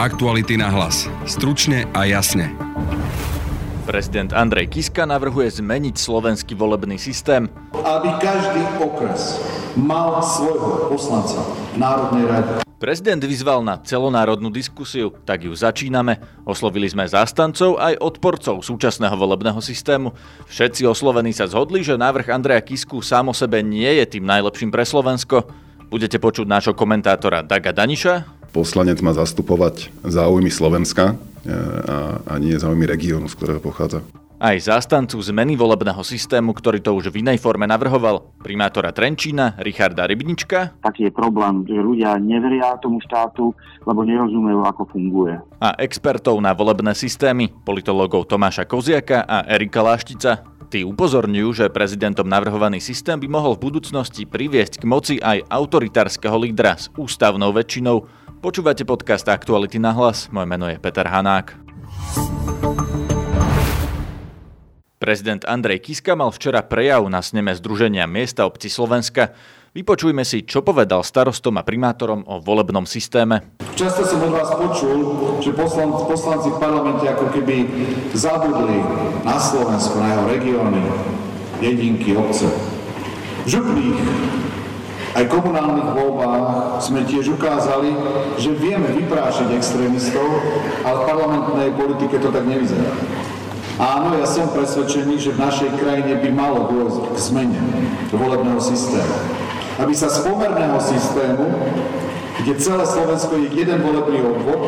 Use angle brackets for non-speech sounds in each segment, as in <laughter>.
Aktuality na hlas. Stručne a jasne. Prezident Andrej Kiska navrhuje zmeniť slovenský volebný systém. Aby každý okres mal svojho poslanca v Národnej rade. Prezident vyzval na celonárodnú diskusiu, tak ju začíname. Oslovili sme zástancov aj odporcov súčasného volebného systému. Všetci oslovení sa zhodli, že návrh Andreja Kisku sám o sebe nie je tým najlepším pre Slovensko. Budete počuť nášho komentátora Daga Daniša. Poslanec má zastupovať záujmy Slovenska e, a, a nie záujmy regiónu, z ktorého pochádza. Aj zástancu zmeny volebného systému, ktorý to už v inej forme navrhoval, primátora Trenčína Richarda Rybnička. Taký je problém, že ľudia neveria tomu štátu, lebo nerozumejú, ako funguje. A expertov na volebné systémy, politologov Tomáša Koziaka a Erika Láštica. Tí upozorňujú, že prezidentom navrhovaný systém by mohol v budúcnosti priviesť k moci aj autoritárskeho lídra s ústavnou väčšinou. Počúvate podcast Aktuality na hlas, moje meno je Peter Hanák. Prezident Andrej Kiska mal včera prejav na sneme Združenia miesta obci Slovenska. Vypočujme si, čo povedal starostom a primátorom o volebnom systéme. Často som od vás počul, že poslanci, poslanci v parlamente ako keby zabudli na Slovensku, na jeho regióny, dedinky, obce. Župlých aj komunálnych voľbách sme tiež ukázali, že vieme vyprášiť extrémistov, ale v parlamentnej politike to tak nevyzerá. Áno, ja som presvedčený, že v našej krajine by malo dôjsť k zmene volebného systému aby sa z pomerného systému, kde celé Slovensko je jeden volebný obvod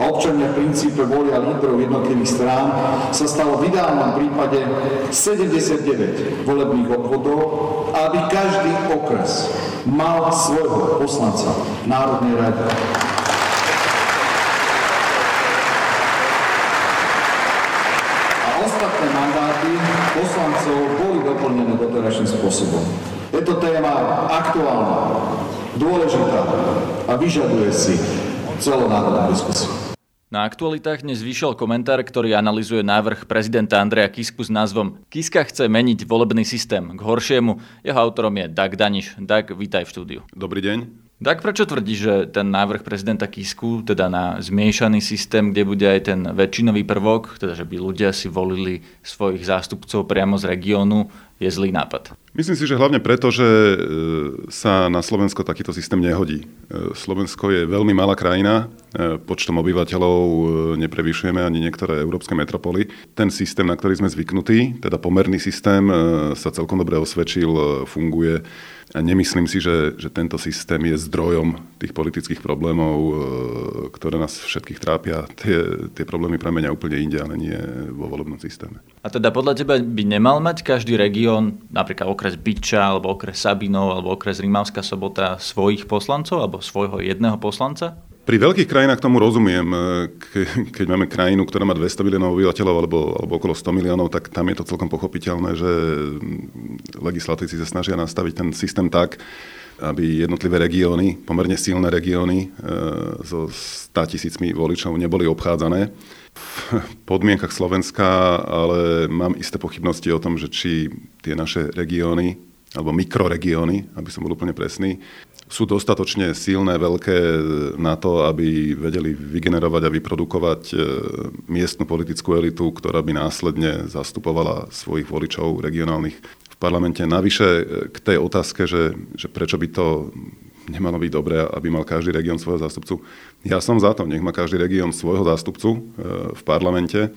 a občania v princípe volia lídrov jednotlivých strán, sa stalo v ideálnom prípade 79 volebných obvodov aby každý okres mal svojho poslanca Národnej rade. A ostatné mandáty poslancov boli doplnené doterajším spôsobom. Je to téma aktuálna, dôležitá a vyžaduje si celonárodnú diskusiu. Na aktualitách dnes vyšiel komentár, ktorý analizuje návrh prezidenta Andreja Kisku s názvom Kiska chce meniť volebný systém k horšiemu. Jeho autorom je Dag Daniš. Dag, vítaj v štúdiu. Dobrý deň. Tak prečo tvrdí, že ten návrh prezidenta Kisku, teda na zmiešaný systém, kde bude aj ten väčšinový prvok, teda že by ľudia si volili svojich zástupcov priamo z regiónu, je zlý nápad? Myslím si, že hlavne preto, že e, sa na Slovensko takýto systém nehodí. E, Slovensko je veľmi malá krajina, e, počtom obyvateľov neprevyšujeme ani niektoré európske metropoly. Ten systém, na ktorý sme zvyknutí, teda pomerný systém, sa celkom dobre osvedčil, funguje a nemyslím si, že, že tento systém je zdrojom tých politických problémov, ktoré nás všetkých trápia. Tie, tie problémy pramenia úplne inde, ale nie vo volebnom systéme. A teda podľa teba by nemal mať každý región, napríklad okres Byča, alebo okres Sabinov, alebo okres Rímavská sobota, svojich poslancov, alebo svojho jedného poslanca? Pri veľkých krajinách tomu rozumiem. Keď máme krajinu, ktorá má 200 miliónov obyvateľov alebo, alebo okolo 100 miliónov, tak tam je to celkom pochopiteľné, že legislatívci sa snažia nastaviť ten systém tak, aby jednotlivé regióny, pomerne silné regióny e, so 100 tisícmi voličov neboli obchádzané. <laughs> Podmienkach Slovenska ale mám isté pochybnosti o tom, že či tie naše regióny alebo mikroregióny, aby som bol úplne presný, sú dostatočne silné, veľké na to, aby vedeli vygenerovať a vyprodukovať e, miestnu politickú elitu, ktorá by následne zastupovala svojich voličov regionálnych v parlamente. Navyše e, k tej otázke, že, že prečo by to nemalo byť dobré, aby mal každý región svojho zástupcu. Ja som za to, nech má každý región svojho zástupcu e, v parlamente,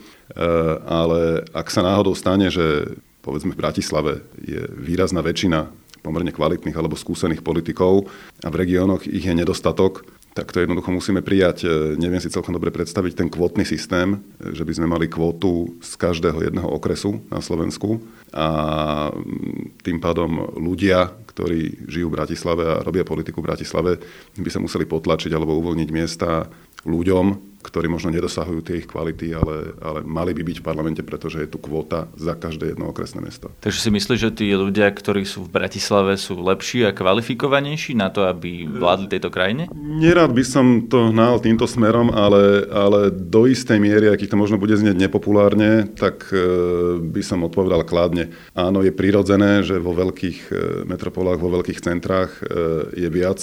ale ak sa náhodou stane, že povedzme v Bratislave je výrazná väčšina pomerne kvalitných alebo skúsených politikov a v regiónoch ich je nedostatok, tak to jednoducho musíme prijať. E, neviem si celkom dobre predstaviť ten kvotný systém, že by sme mali kvotu z každého jedného okresu na Slovensku a tým pádom ľudia, ktorí žijú v Bratislave a robia politiku v Bratislave, by sa museli potlačiť alebo uvoľniť miesta ľuďom, ktorí možno nedosahujú tie ich kvality, ale, ale mali by byť v parlamente, pretože je tu kvóta za každé jedno okresné mesto. Takže si myslíš, že tí ľudia, ktorí sú v Bratislave, sú lepší a kvalifikovanejší na to, aby vládli tejto krajine? Nerád by som to hnal týmto smerom, ale, ale do istej miery, aký to možno bude znieť nepopulárne, tak e, by som odpovedal kladne. Áno, je prirodzené, že vo veľkých e, metropolách, vo veľkých centrách e, je viac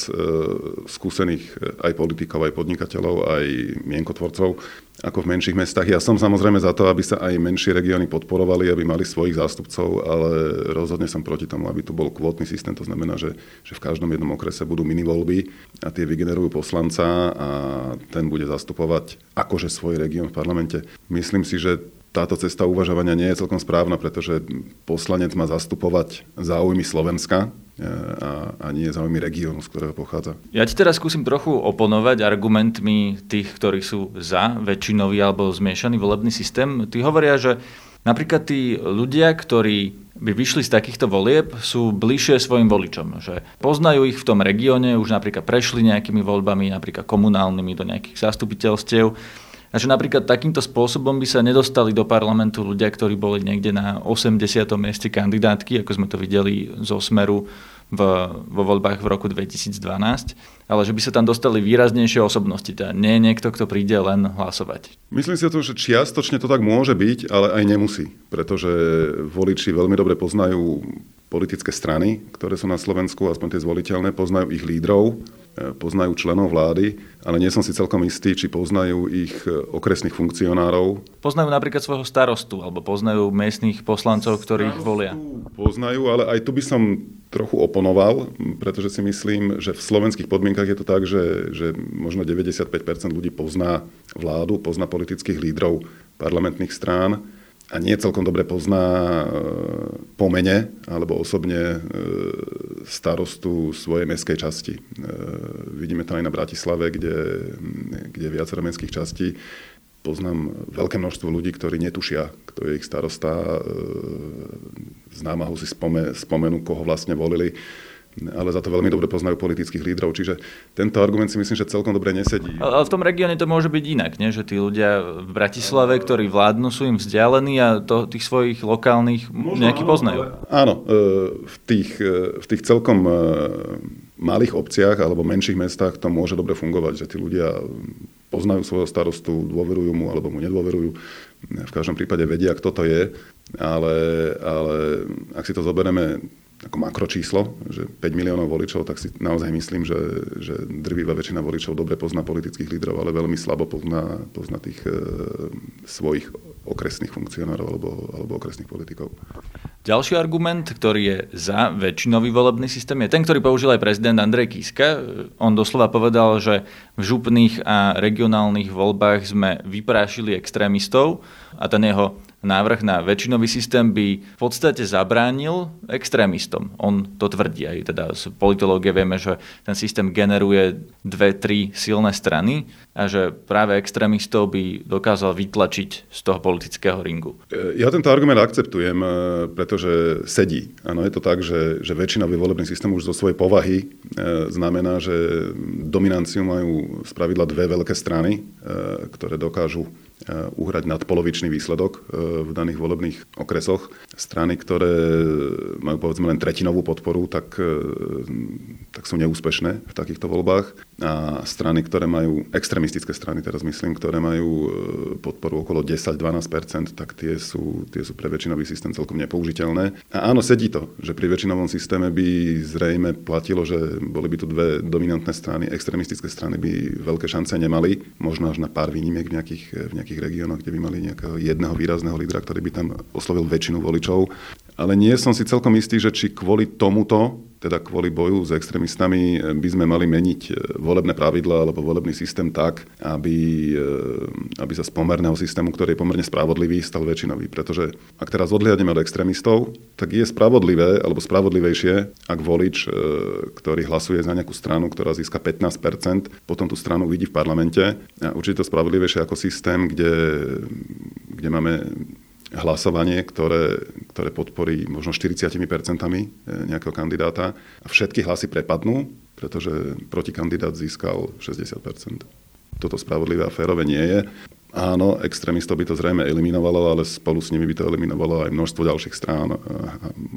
skúsených aj politikov, aj podnikateľov, aj mienko mienkotvorcov ako v menších mestách. Ja som samozrejme za to, aby sa aj menšie regióny podporovali, aby mali svojich zástupcov, ale rozhodne som proti tomu, aby tu bol kvótny systém. To znamená, že, že v každom jednom okrese budú minivoľby a tie vygenerujú poslanca a ten bude zastupovať akože svoj región v parlamente. Myslím si, že táto cesta uvažovania nie je celkom správna, pretože poslanec má zastupovať záujmy Slovenska e, a, a nie záujmy regiónu, z ktorého pochádza. Ja ti teraz skúsim trochu oponovať argumentmi tých, ktorí sú za väčšinový alebo zmiešaný volebný systém. Tí hovoria, že napríklad tí ľudia, ktorí by vyšli z takýchto volieb, sú bližšie svojim voličom. Že poznajú ich v tom regióne, už napríklad prešli nejakými voľbami, napríklad komunálnymi do nejakých zastupiteľstiev a že napríklad takýmto spôsobom by sa nedostali do parlamentu ľudia, ktorí boli niekde na 80. mieste kandidátky, ako sme to videli zo Smeru v, vo voľbách v roku 2012, ale že by sa tam dostali výraznejšie osobnosti. Teda nie niekto, kto príde len hlasovať. Myslím si to, že čiastočne to tak môže byť, ale aj nemusí, pretože voliči veľmi dobre poznajú politické strany, ktoré sú na Slovensku, aspoň tie zvoliteľné, poznajú ich lídrov, poznajú členov vlády, ale nie som si celkom istý, či poznajú ich e, okresných funkcionárov. Poznajú napríklad svojho starostu, alebo poznajú miestných poslancov, ktorí ich volia. Poznajú, ale aj tu by som trochu oponoval, pretože si myslím, že v slovenských podmienkach je to tak, že, že možno 95% ľudí pozná vládu, pozná politických lídrov parlamentných strán a nie celkom dobre pozná e, po mene alebo osobne e, starostu svojej mestskej časti. E, vidíme to aj na Bratislave, kde, kde viacero mestských častí. Poznám veľké množstvo ľudí, ktorí netušia, kto je ich starosta. Z námahu si spomenú, koho vlastne volili ale za to veľmi dobre poznajú politických lídrov. Čiže tento argument si myslím, že celkom dobre nesedí. Ale v tom regióne to môže byť inak, nie? že tí ľudia v Bratislave, ktorí vládnu, sú im vzdialení a to, tých svojich lokálnych Možno, nejaký poznajú. Áno, e, v tých, e, v tých celkom e, malých obciach alebo menších mestách to môže dobre fungovať, že tí ľudia poznajú svojho starostu, dôverujú mu alebo mu nedôverujú. V každom prípade vedia, kto to je, ale, ale ak si to zoberieme ako makročíslo, že 5 miliónov voličov, tak si naozaj myslím, že, že drvivá väčšina voličov dobre pozná politických lídrov, ale veľmi slabo pozná, pozná tých e, svojich okresných funkcionárov alebo, alebo okresných politikov. Ďalší argument, ktorý je za väčšinový volebný systém, je ten, ktorý použil aj prezident Andrej Kiska. On doslova povedal, že v župných a regionálnych voľbách sme vyprášili extrémistov a ten jeho návrh na väčšinový systém by v podstate zabránil extrémistom. On to tvrdí aj teda z politológie vieme, že ten systém generuje dve, tri silné strany a že práve extrémistov by dokázal vytlačiť z toho politického ringu. Ja tento argument akceptujem, e, pretože sedí. Áno, je to tak, že, že väčšinový volebný systém už zo svojej povahy e, znamená, že dominanciu majú spravidla dve veľké strany, e, ktoré dokážu uhrať nadpolovičný výsledok v daných volebných okresoch. Strany, ktoré majú povedzme len tretinovú podporu, tak, tak sú neúspešné v takýchto voľbách. A strany, ktoré majú extrémistické strany, teraz myslím, ktoré majú podporu okolo 10-12%, tak tie sú, tie sú pre väčšinový systém celkom nepoužiteľné. A áno, sedí to, že pri väčšinovom systéme by zrejme platilo, že boli by tu dve dominantné strany, extrémistické strany by veľké šance nemali, možno až na pár výnimiek v nejakých, v nejakých regiónoch, kde by mali nejakého jedného výrazného lídra, ktorý by tam oslovil väčšinu voličov. Ale nie som si celkom istý, že či kvôli tomuto, teda kvôli boju s extrémistami, by sme mali meniť e, volebné pravidla alebo volebný systém tak, aby, e, aby sa z pomerného systému, ktorý je pomerne spravodlivý, stal väčšinový. Pretože ak teraz odhliadneme od extrémistov, tak je spravodlivé alebo spravodlivejšie, ak volič, ktorý hlasuje za nejakú stranu, ktorá získa 15%, potom tú stranu vidí v parlamente. A určite to spravodlivejšie ako systém, kde, kde máme hlasovanie, ktoré, ktoré podporí možno 40% e, nejakého kandidáta a všetky hlasy prepadnú, pretože protikandidát získal 60%. Toto spravodlivé a férové nie je. Áno, extrémistov by to zrejme eliminovalo, ale spolu s nimi by to eliminovalo aj množstvo ďalších strán a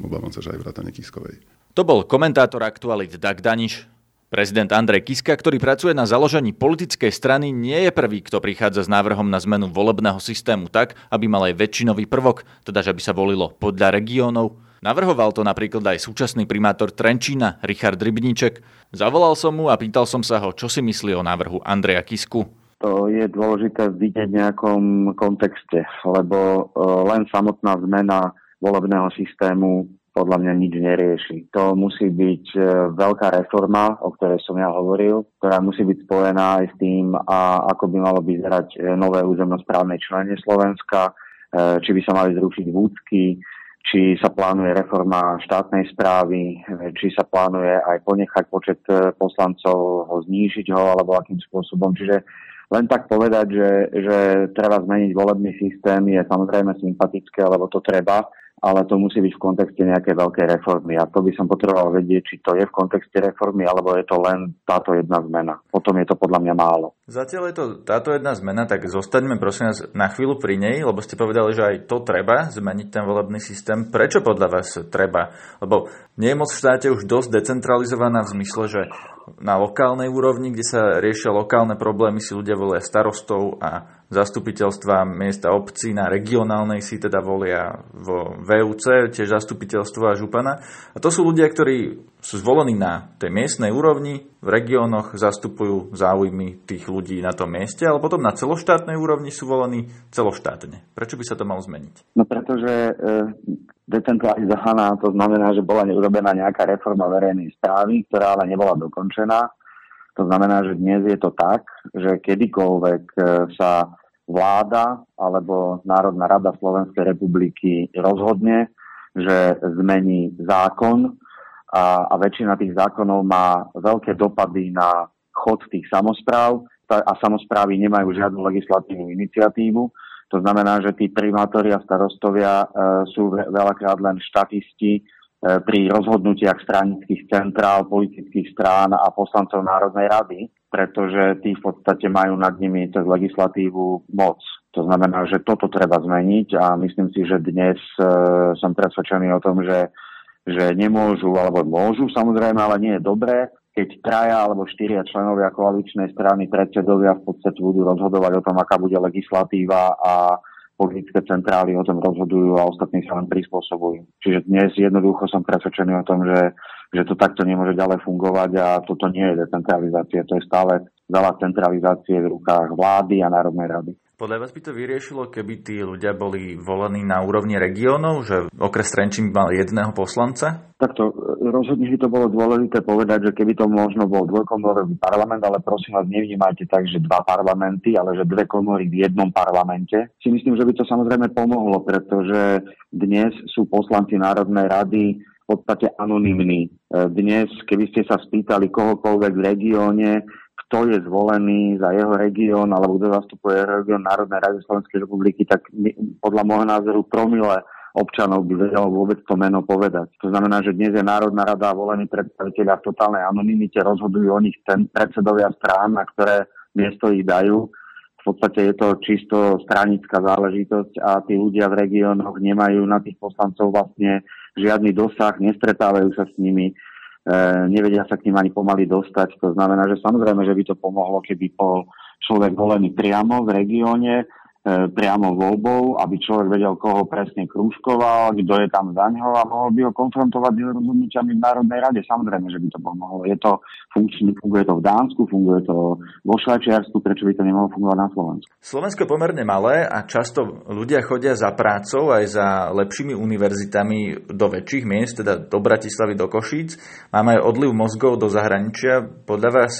obávam sa, že aj vrátane Kiskovej. To bol komentátor aktualit Dag Daniš. Prezident Andrej Kiska, ktorý pracuje na založení politickej strany, nie je prvý, kto prichádza s návrhom na zmenu volebného systému tak, aby mal aj väčšinový prvok, teda že by sa volilo podľa regiónov. Navrhoval to napríklad aj súčasný primátor Trenčína, Richard Rybníček. Zavolal som mu a pýtal som sa ho, čo si myslí o návrhu Andreja Kisku. To je dôležité vidieť v nejakom kontexte, lebo len samotná zmena volebného systému podľa mňa nič nerieši. To musí byť e, veľká reforma, o ktorej som ja hovoril, ktorá musí byť spojená aj s tým, a ako by malo vyzerať e, nové územnosprávne členie Slovenska, e, či by sa mali zrušiť vúcky, či sa plánuje reforma štátnej správy, či sa plánuje aj ponechať počet poslancov, ho znížiť ho, alebo akým spôsobom. Čiže len tak povedať, že, že treba zmeniť volebný systém je samozrejme sympatické, lebo to treba, ale to musí byť v kontexte nejakej veľkej reformy. A to by som potreboval vedieť, či to je v kontexte reformy, alebo je to len táto jedna zmena. Potom je to podľa mňa málo. Zatiaľ je to táto jedna zmena, tak zostaňme prosím vás na chvíľu pri nej, lebo ste povedali, že aj to treba, zmeniť ten volebný systém. Prečo podľa vás treba? Lebo nie je moc v štáte už dosť decentralizovaná v zmysle, že na lokálnej úrovni, kde sa riešia lokálne problémy, si ľudia volia starostov a zastupiteľstva miesta obcí na regionálnej si teda volia v VUC, tiež zastupiteľstvo a župana. A to sú ľudia, ktorí sú zvolení na tej miestnej úrovni, v regiónoch zastupujú záujmy tých ľudí na tom mieste, ale potom na celoštátnej úrovni sú volení celoštátne. Prečo by sa to malo zmeniť? No pretože e, decentralizovaná to znamená, že bola urobená nejaká reforma verejnej správy, ktorá ale nebola dokončená. To znamená, že dnes je to tak, že kedykoľvek e, sa vláda alebo Národná rada Slovenskej republiky rozhodne, že zmení zákon, a, a väčšina tých zákonov má veľké dopady na chod tých samozpráv a samozprávy nemajú žiadnu legislatívnu iniciatívu. To znamená, že tí primátori a starostovia e, sú veľakrát len štatisti pri rozhodnutiach stranických centrál, politických strán a poslancov Národnej rady, pretože tí v podstate majú nad nimi cez legislatívu moc. To znamená, že toto treba zmeniť a myslím si, že dnes e, som presvedčený o tom, že že nemôžu, alebo môžu samozrejme, ale nie je dobré, keď traja alebo štyria členovia koaličnej strany predsedovia v podstate budú rozhodovať o tom, aká bude legislatíva a politické centrály o tom rozhodujú a ostatní sa len prispôsobujú. Čiže dnes jednoducho som presvedčený o tom, že, že to takto nemôže ďalej fungovať a toto nie je decentralizácia, to je stále veľa centralizácie v rukách vlády a Národnej rady. Podľa vás by to vyriešilo, keby tí ľudia boli volení na úrovni regiónov, že okres Trenčín mal jedného poslanca? Takto, rozhodne by to bolo dôležité povedať, že keby to možno bol dvojkomorový parlament, ale prosím vás, nevnímajte tak, že dva parlamenty, ale že dve komory v jednom parlamente. Si myslím, že by to samozrejme pomohlo, pretože dnes sú poslanci Národnej rady v podstate anonimní. Dnes, keby ste sa spýtali kohokoľvek v regióne, kto je zvolený za jeho región alebo kto zastupuje región Národnej rady Slovenskej republiky, tak podľa môjho názoru promile občanov by vedelo vôbec to meno povedať. To znamená, že dnes je Národná rada a volení predstaviteľia v totálnej anonimite, rozhodujú o nich ten predsedovia strán, na ktoré miesto ich dajú. V podstate je to čisto stranická záležitosť a tí ľudia v regiónoch nemajú na tých poslancov vlastne žiadny dosah, nestretávajú sa s nimi nevedia sa k ním ani pomaly dostať. To znamená, že samozrejme, že by to pomohlo, keby bol človek volený priamo v regióne, E, priamo voľbou, aby človek vedel, koho presne krúžkoval, kto je tam za ňo a mohol by ho konfrontovať s rozhodnutiami v Národnej rade. Samozrejme, že by to pomohlo. Je to funkčné, funguje to v Dánsku, funguje to vo Švajčiarsku, prečo by to nemohlo fungovať na Slovensku? Slovensko je pomerne malé a často ľudia chodia za prácou aj za lepšími univerzitami do väčších miest, teda do Bratislavy, do Košíc. Máme aj odliv mozgov do zahraničia. Podľa vás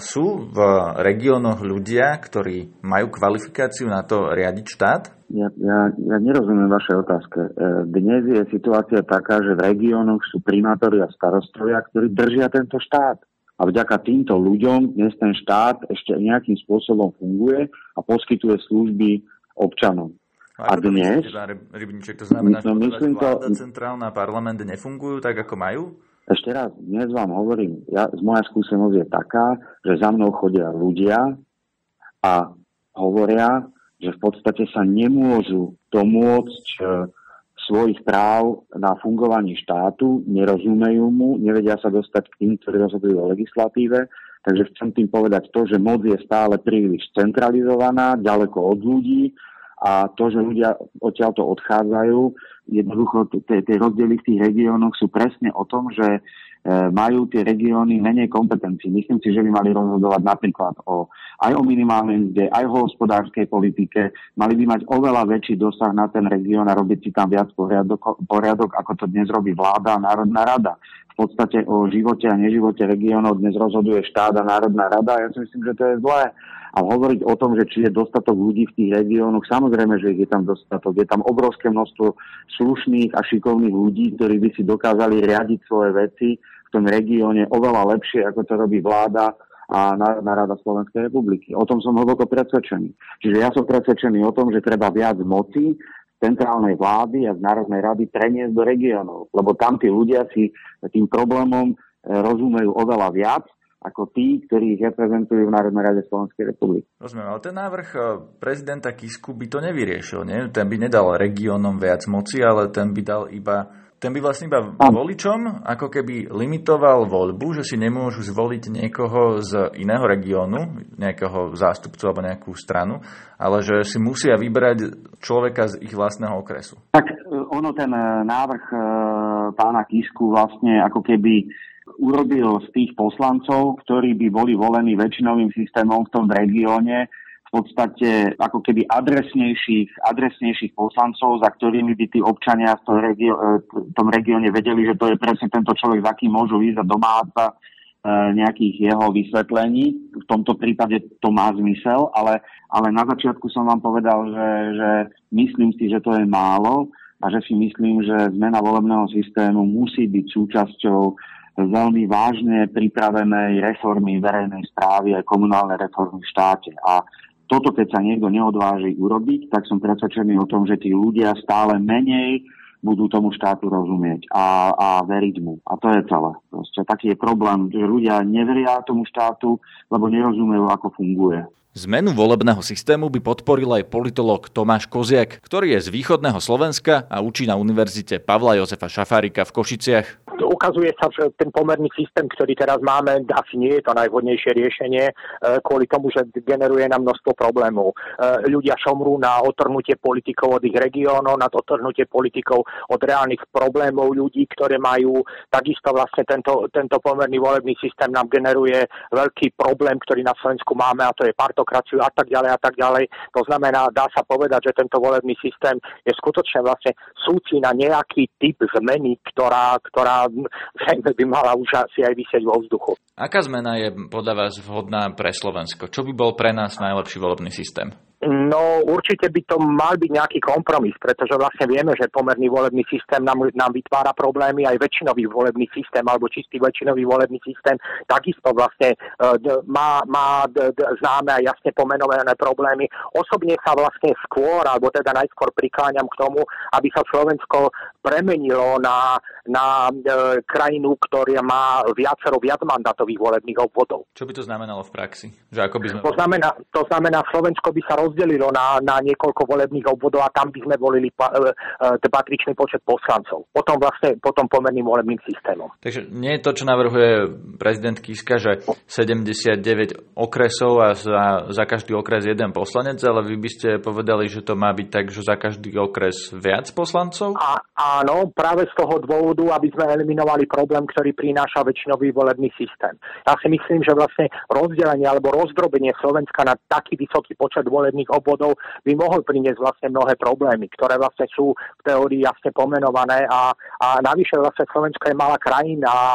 sú v regiónoch ľudia, ktorí majú kvalifikáciu na to riadiť štát? Ja, ja, ja nerozumiem vašej otázke. E, dnes je situácia taká, že v regiónoch sú primátori a starostovia, ktorí držia tento štát. A vďaka týmto ľuďom dnes ten štát ešte nejakým spôsobom funguje a poskytuje služby občanom. A, a dnes... Rybníček, to znamená, no, že myslím vláda, to... centrálna parlament nefungujú tak, ako majú? Ešte raz, dnes vám hovorím, ja, moja skúsenosť je taká, že za mnou chodia ľudia a hovoria, že v podstate sa nemôžu domôcť e, svojich práv na fungovanie štátu, nerozumejú mu, nevedia sa dostať k tým, ktorí rozhodujú o legislatíve. Takže chcem tým povedať to, že moc je stále príliš centralizovaná, ďaleko od ľudí a to, že ľudia odtiaľto odchádzajú, jednoducho tie rozdiely v tých regiónoch sú presne o tom, že E, majú tie regióny menej kompetencií. Myslím si, že by mali rozhodovať napríklad o, aj o minimálnej mzde, aj o hospodárskej politike. Mali by mať oveľa väčší dosah na ten región a robiť si tam viac poriadok, poriadok ako to dnes robí vláda a Národná rada. V podstate o živote a neživote regiónov dnes rozhoduje štát a Národná rada. Ja si myslím, že to je zlé. A hovoriť o tom, že či je dostatok ľudí v tých regiónoch, samozrejme, že ich je tam dostatok. Je tam obrovské množstvo slušných a šikovných ľudí, ktorí by si dokázali riadiť svoje veci v tom regióne oveľa lepšie, ako to robí vláda a Národná rada Slovenskej republiky. O tom som hlboko presvedčený. Čiže ja som presvedčený o tom, že treba viac moci centrálnej vlády a z Národnej rady preniesť do regiónov, lebo tam tí ľudia si tým problémom e, rozumejú oveľa viac ako tí, ktorí ich reprezentujú v Národnej rade Slovenskej republiky. Rozumiem, ale ten návrh e, prezidenta Kisku by to nevyriešil, nie? Ten by nedal regiónom viac moci, ale ten by dal iba ten by vlastne iba voličom ako keby limitoval voľbu, že si nemôžu zvoliť niekoho z iného regiónu, nejakého zástupcu alebo nejakú stranu, ale že si musia vybrať človeka z ich vlastného okresu. Tak e, ono ten e, návrh pána Kisku vlastne ako keby urobil z tých poslancov, ktorí by boli volení väčšinovým systémom v tom regióne, v podstate ako keby adresnejších, adresnejších poslancov, za ktorými by tí občania v tom, regio- e, tom regióne vedeli, že to je presne tento človek, za kým môžu ísť a domáhať sa e, nejakých jeho vysvetlení. V tomto prípade to má zmysel, ale, ale na začiatku som vám povedal, že, že myslím si, že to je málo a že si myslím, že zmena volebného systému musí byť súčasťou veľmi vážne pripravenej reformy verejnej správy a komunálnej reformy v štáte. A toto, keď sa niekto neodváži urobiť, tak som presvedčený o tom, že tí ľudia stále menej budú tomu štátu rozumieť a, a veriť mu. A to je celé. Proste taký je problém, že ľudia neveria tomu štátu, lebo nerozumejú, ako funguje. Zmenu volebného systému by podporil aj politolog Tomáš Koziak, ktorý je z východného Slovenska a učí na Univerzite Pavla Jozefa Šafárika v Košiciach. Ukazuje sa, že ten pomerný systém, ktorý teraz máme, asi nie je to najvhodnejšie riešenie e, kvôli tomu, že generuje nám množstvo problémov. E, ľudia šomrú na otrhnutie politikov od ich regiónov, na otrhnutie politikov od reálnych problémov ľudí, ktoré majú. Takisto vlastne tento, tento pomerný volebný systém nám generuje veľký problém, ktorý na Slovensku máme a to je part partokraciu a tak ďalej a tak ďalej. To znamená, dá sa povedať, že tento volebný systém je skutočne vlastne súci na nejaký typ zmeny, ktorá, ktorá zrejme by mala už asi aj vysieť vo vzduchu. Aká zmena je podľa vás vhodná pre Slovensko? Čo by bol pre nás najlepší volebný systém? No určite by to mal byť nejaký kompromis, pretože vlastne vieme, že pomerný volebný systém nám, nám vytvára problémy, aj väčšinový volebný systém alebo čistý väčšinový volebný systém takisto vlastne uh, má, má d, d, známe a jasne pomenované problémy. Osobne sa vlastne skôr, alebo teda najskôr prikláňam k tomu, aby sa Slovensko premenilo na, na uh, krajinu, ktorá má viacero viacmandátových volebných obvodov. Čo by to znamenalo v praxi? Že ako by sme... to, znamená, to znamená, Slovensko by sa roz rozdelilo na, na niekoľko volebných obvodov a tam by sme volili pa, e, e, patričný počet poslancov. Potom vlastne potom pomerným volebným systémom. Takže nie je to, čo navrhuje prezident Kiska, že 79 okresov a za, za každý okres jeden poslanec, ale vy by ste povedali, že to má byť tak, že za každý okres viac poslancov? A, áno, práve z toho dôvodu, aby sme eliminovali problém, ktorý prináša väčšinový volebný systém. Ja si myslím, že vlastne rozdelenie alebo rozdrobenie Slovenska na taký vysoký počet volebných obvodov by mohol priniesť vlastne mnohé problémy, ktoré vlastne sú v teórii jasne pomenované a, a navyše vlastne Slovensko je malá krajina a,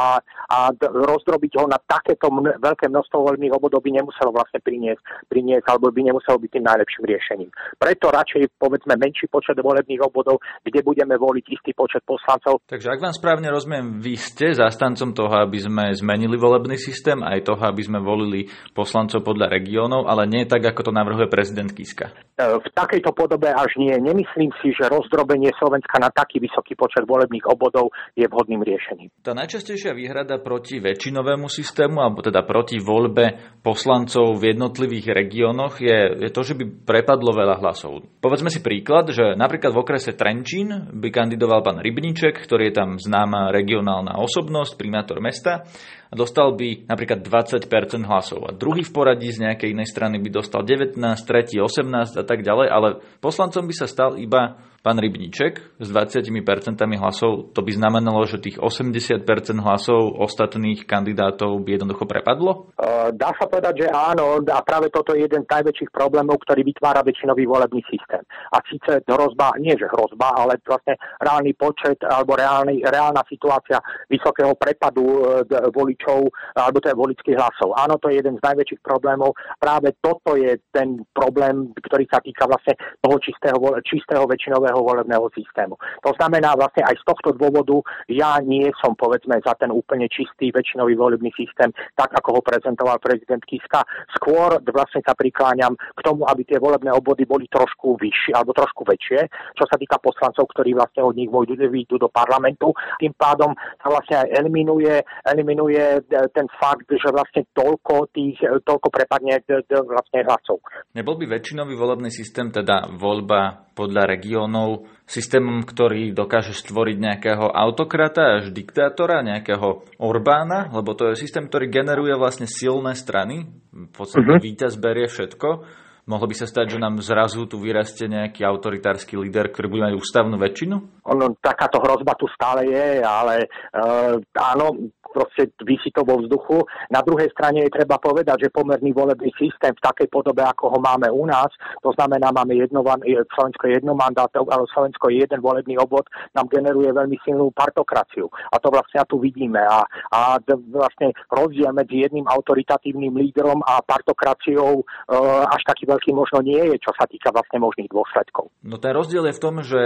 a rozdrobiť ho na takéto mn- veľké množstvo volebných obvodov by nemuselo vlastne priniesť, priniesť alebo by nemuselo byť tým najlepším riešením. Preto radšej povedzme menší počet volebných obvodov, kde budeme voliť istý počet poslancov. Takže ak vám správne rozumiem, vy ste zastancom toho, aby sme zmenili volebný systém, aj toho, aby sme volili poslancov podľa regiónov, ale nie tak, ako to navrhuje prezident Kiska? E, v takejto podobe až nie. Nemyslím si, že rozdrobenie Slovenska na taký vysoký počet volebných obvodov je vhodným riešením. Tá najčastejšia výhrada proti väčšinovému systému, alebo teda proti voľbe poslancov v jednotlivých regiónoch je, je to, že by prepadlo veľa hlasov. Povedzme si príklad, že napríklad v okrese Trenčín by kandidoval pán Rybníček, ktorý je tam známa regionálna osobnosť, primátor mesta a dostal by napríklad 20% hlasov. A druhý v poradí z nejakej inej strany by dostal 19, tretí 18 a tak ďalej, ale poslancom by sa stal iba pán Rybníček s 20% hlasov, to by znamenalo, že tých 80% hlasov ostatných kandidátov by jednoducho prepadlo? Dá sa povedať, že áno a práve toto je jeden z najväčších problémov, ktorý vytvára väčšinový volebný systém. A síce hrozba, nie že hrozba, ale vlastne reálny počet alebo reálny, reálna situácia vysokého prepadu voličov alebo teda voličských hlasov. Áno, to je jeden z najväčších problémov. Práve toto je ten problém, ktorý sa týka vlastne toho čistého, čistého väčšinového volebného systému. To znamená vlastne aj z tohto dôvodu ja nie som povedzme za ten úplne čistý väčšinový volebný systém, tak ako ho prezentoval prezident Kiska. Skôr vlastne sa prikláňam k tomu, aby tie volebné obvody boli trošku vyššie alebo trošku väčšie, čo sa týka poslancov, ktorí vlastne od nich vojdu, výjdu do parlamentu. Tým pádom sa vlastne aj eliminuje, eliminuje e, ten fakt, že vlastne toľko tých, toľko prepadne vlastne hlasov. Nebol by väčšinový volebný systém, teda voľba podľa regiónov, systémom, ktorý dokáže stvoriť nejakého autokrata až diktátora, nejakého Orbána, lebo to je systém, ktorý generuje vlastne silné strany, v podstate uh-huh. víťaz berie všetko. Mohlo by sa stať, že nám zrazu tu vyrastie nejaký autoritársky líder, ktorý bude mať ústavnú väčšinu? Ono, takáto hrozba tu stále je, ale uh, áno, proste vysí to vo vzduchu. Na druhej strane je treba povedať, že pomerný volebný systém v takej podobe, ako ho máme u nás, to znamená, máme jedno, Slovensko jedno mandátov, ale Slovensko je jeden volebný obvod, nám generuje veľmi silnú partokraciu. A to vlastne tu vidíme. A, a vlastne rozdiel medzi jedným autoritatívnym lídrom a partokraciou e, až taký veľký možno nie je, čo sa týka vlastne možných dôsledkov. No ten rozdiel je v tom, že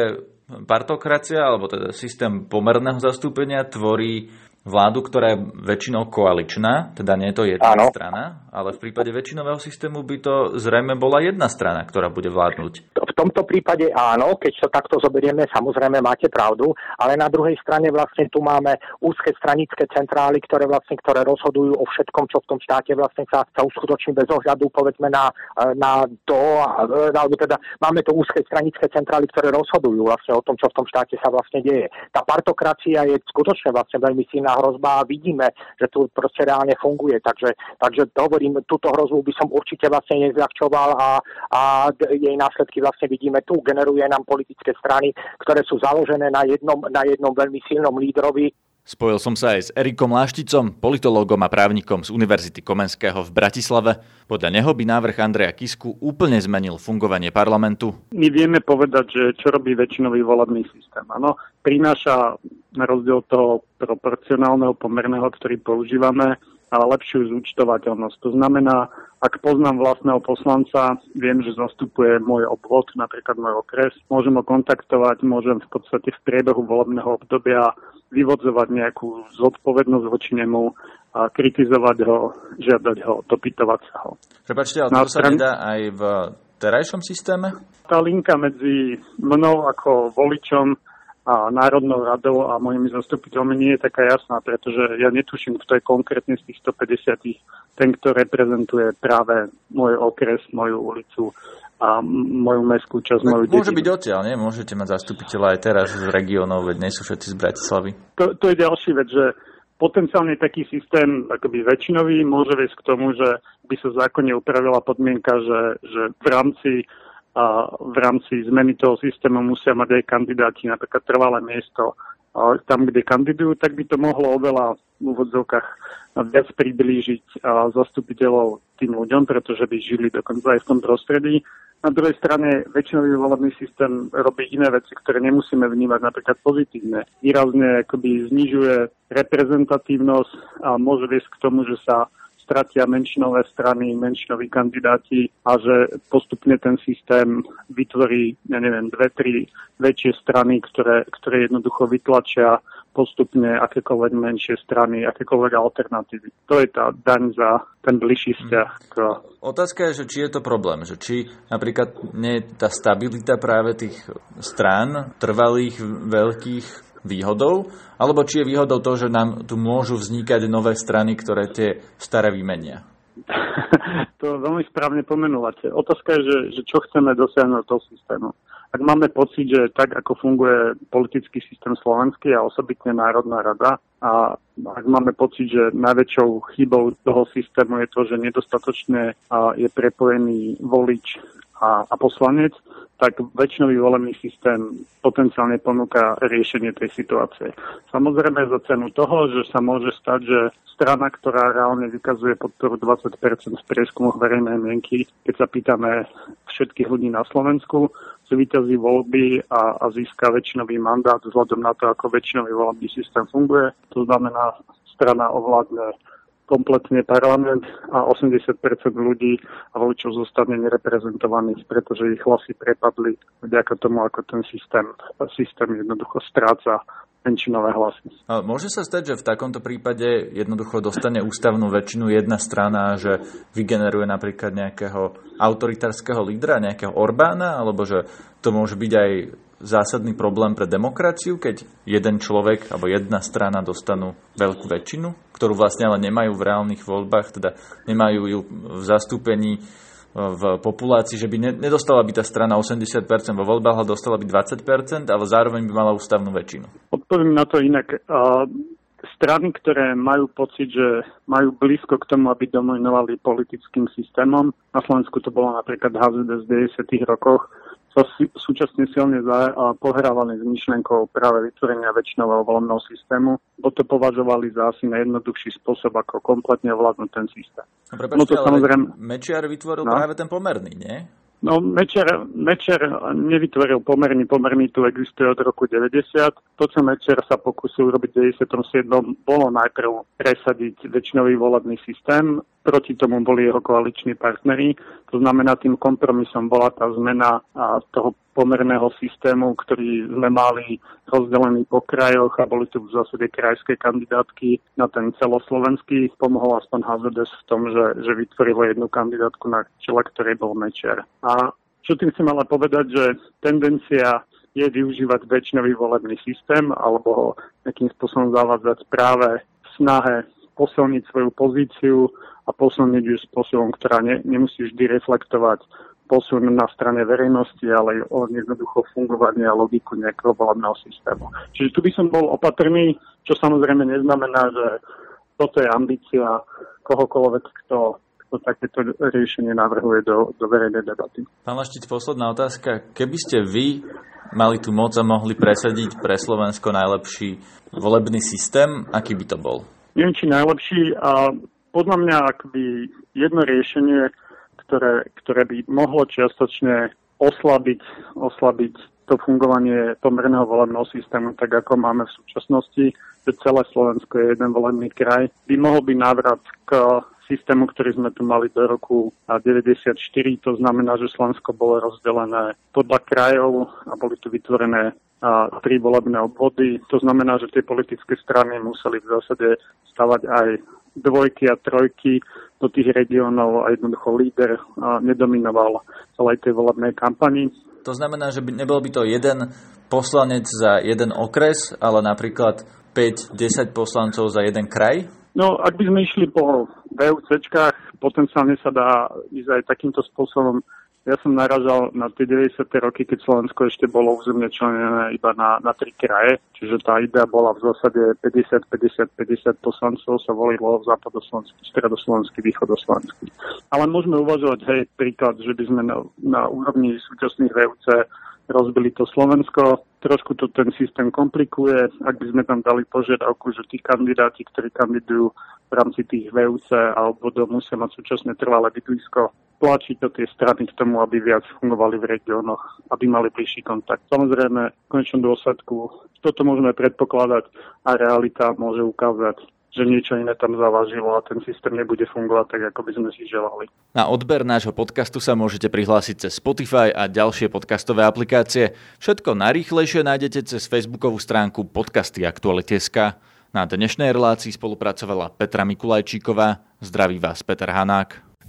partokracia, alebo teda systém pomerného zastúpenia tvorí vládu, ktorá je väčšinou koaličná, teda nie je to jedna Áno. strana, ale v prípade väčšinového systému by to zrejme bola jedna strana, ktorá bude vládnuť. V tomto prípade áno, keď to takto zoberieme, samozrejme máte pravdu, ale na druhej strane vlastne tu máme úzke stranické centrály, ktoré vlastne ktoré rozhodujú o všetkom, čo v tom štáte vlastne sa, sa uskutoční bez ohľadu povedzme na, na to, alebo teda máme tu úzke stranické centrály, ktoré rozhodujú vlastne o tom, čo v tom štáte sa vlastne deje. Tá partokracia je skutočne vlastne veľmi silná vážna hrozba a vidíme, že tu proste reálne funguje. Takže, takže hovorím, túto hrozbu by som určite vlastne nezľahčoval a, a jej následky vlastne vidíme tu. Generuje nám politické strany, ktoré sú založené na jednom, na jednom veľmi silnom lídrovi, Spojil som sa aj s Erikom Lášticom, politológom a právnikom z Univerzity Komenského v Bratislave. Podľa neho by návrh Andreja Kisku úplne zmenil fungovanie parlamentu. My vieme povedať, že čo robí väčšinový volebný systém. Áno, prináša na rozdiel toho proporcionálneho pomerného, ktorý používame, ale lepšiu zúčtovateľnosť. To znamená, ak poznám vlastného poslanca, viem, že zastupuje môj obvod, napríklad môj okres, môžem ho kontaktovať, môžem v podstate v priebehu volebného obdobia vyvodzovať nejakú zodpovednosť voči nemu, a kritizovať ho, žiadať ho, dopytovať sa ho. Prepačte, ale to sa nedá aj v terajšom systéme? Tá linka medzi mnou ako voličom a Národnou radou a mojimi zastupiteľmi nie je taká jasná, pretože ja netuším, kto je konkrétne z tých 150 ten, kto reprezentuje práve môj okres, moju ulicu a moju mestskú časť, moju Môže dedinu. byť odtiaľ, nie? Môžete mať zastupiteľa aj teraz z regiónov, veď nie sú všetci z Bratislavy. To, to je ďalší vec, že potenciálne taký systém akoby väčšinový môže viesť k tomu, že by sa zákonne upravila podmienka, že, že v rámci a v rámci zmeny toho systému musia mať aj kandidáti napríklad trvalé miesto tam, kde kandidujú, tak by to mohlo oveľa v úvodzovkách viac priblížiť zastupiteľov tým ľuďom, pretože by žili dokonca aj v tom prostredí. Na druhej strane väčšinový volebný systém robí iné veci, ktoré nemusíme vnímať napríklad pozitívne. Výrazne akoby znižuje reprezentatívnosť a môže viesť k tomu, že sa stratia menšinové strany, menšinoví kandidáti a že postupne ten systém vytvorí, ja neviem, dve, tri väčšie strany, ktoré, ktoré jednoducho vytlačia postupne akékoľvek menšie strany, akékoľvek alternatívy. To je tá daň za ten bližší vzťah. K... Otázka je, že či je to problém, že či napríklad nie tá stabilita práve tých strán, trvalých, veľkých, výhodou, alebo či je výhodou to, že nám tu môžu vznikať nové strany, ktoré tie staré vymenia? <laughs> to veľmi správne pomenúvate. Otázka je, že, že čo chceme dosiahnuť toho systému. Ak máme pocit, že tak, ako funguje politický systém slovenský a osobitne Národná rada, a ak máme pocit, že najväčšou chybou toho systému je to, že nedostatočne je prepojený volič a, a poslanec, tak väčšinový volebný systém potenciálne ponúka riešenie tej situácie. Samozrejme za cenu toho, že sa môže stať, že strana, ktorá reálne vykazuje podporu 20% v prieskumoch verejnej mienky, keď sa pýtame všetkých ľudí na Slovensku, zvýťazí voľby a, a získa väčšinový mandát vzhľadom na to, ako väčšinový volebný systém funguje. To znamená, strana ovládne kompletne parlament a 80% ľudí a voličov zostane nereprezentovaných, pretože ich hlasy prepadli vďaka tomu, ako ten systém, systém jednoducho stráca menšinové hlasy. Môže sa stať, že v takomto prípade jednoducho dostane ústavnú väčšinu jedna strana, že vygeneruje napríklad nejakého autoritárskeho lídra, nejakého Orbána, alebo že to môže byť aj zásadný problém pre demokraciu, keď jeden človek alebo jedna strana dostanú veľkú väčšinu, ktorú vlastne ale nemajú v reálnych voľbách, teda nemajú ju v zastúpení e, v populácii, že by nedostala by tá strana 80% vo voľbách, ale dostala by 20%, ale zároveň by mala ústavnú väčšinu. Odpoviem na to inak. Strany, ktoré majú pocit, že majú blízko k tomu, aby dominovali politickým systémom, na Slovensku to bolo napríklad HZD v 90. rokoch, sa súčasne silne za, a pohrávali s myšlenkou práve vytvorenia väčšinového voľného systému, bo to považovali za asi najjednoduchší spôsob, ako kompletne ovládnuť ten systém. No, prepáčte, no to samozrejme... Mečiar vytvoril no? práve ten pomerný, nie? No, Mečer, Mečer nevytvoril pomerný, pomerný tu existuje od roku 90. To, čo Mečer sa pokusil urobiť v 97. bolo najprv presadiť väčšinový volebný systém, proti tomu boli jeho koaliční partnery. To znamená, tým kompromisom bola tá zmena toho pomerného systému, ktorý sme mali rozdelený po krajoch a boli tu v zásade krajské kandidátky na ten celoslovenský. Pomohol aspoň HZDS v tom, že, že vytvorilo jednu kandidátku, na čele ktorej bol Mečer. A čo tým chcem ale povedať, že tendencia je využívať väčšinový volebný systém alebo ho nejakým spôsobom zavádzať práve snahe posilniť svoju pozíciu a posilniť ju spôsobom, ktorá ne, nemusí vždy reflektovať posun na strane verejnosti, ale o jednoducho fungovanie a logiku nejakého volebného systému. Čiže tu by som bol opatrný, čo samozrejme neznamená, že toto je ambícia kohokoľvek, kto, kto takéto riešenie navrhuje do, do verejnej debaty. Pán Laštic, posledná otázka. Keby ste vy mali tú moc a mohli presadiť pre Slovensko najlepší volebný systém, aký by to bol? Neviem, či najlepší. A podľa mňa, by jedno riešenie, ktoré, ktoré by mohlo čiastočne oslabiť, oslabiť to fungovanie pomerného volebného systému, tak ako máme v súčasnosti, že celé Slovensko je jeden volebný kraj, by mohol byť návrat k systému, ktorý sme tu mali do roku 94. To znamená, že Slovensko bolo rozdelené podľa krajov a boli tu vytvorené a tri volebné obvody. To znamená, že tie politické strany museli v zásade stavať aj dvojky a trojky do tých regiónov a jednoducho líder nedominoval celej tej volebnej kampani. To znamená, že by, nebol by to jeden poslanec za jeden okres, ale napríklad 5-10 poslancov za jeden kraj? No, ak by sme išli po VUCčkách, potenciálne sa dá ísť aj takýmto spôsobom ja som naražal na tie 90. roky, keď Slovensko ešte bolo územne členené iba na, na tri kraje, čiže tá idea bola v zásade 50, 50, 50 poslancov sa volilo západoslovenský, stredoslovenský, východoslovenský. Ale môžeme uvažovať, hej, príklad, že by sme na, na úrovni súčasných VUC rozbili to Slovensko. Trošku to ten systém komplikuje, ak by sme tam dali požiadavku, že tí kandidáti, ktorí kandidujú v rámci tých VUC a obvodov musia mať súčasne trvalé bydlisko tlačiť to tie strany k tomu, aby viac fungovali v regiónoch, aby mali bližší kontakt. Samozrejme, v konečnom dôsledku toto môžeme predpokladať a realita môže ukázať, že niečo iné tam zavažilo a ten systém nebude fungovať tak, ako by sme si želali. Na odber nášho podcastu sa môžete prihlásiť cez Spotify a ďalšie podcastové aplikácie. Všetko najrýchlejšie nájdete cez facebookovú stránku podcasty Aktuality.sk. Na dnešnej relácii spolupracovala Petra Mikulajčíková. Zdraví vás Peter Hanák.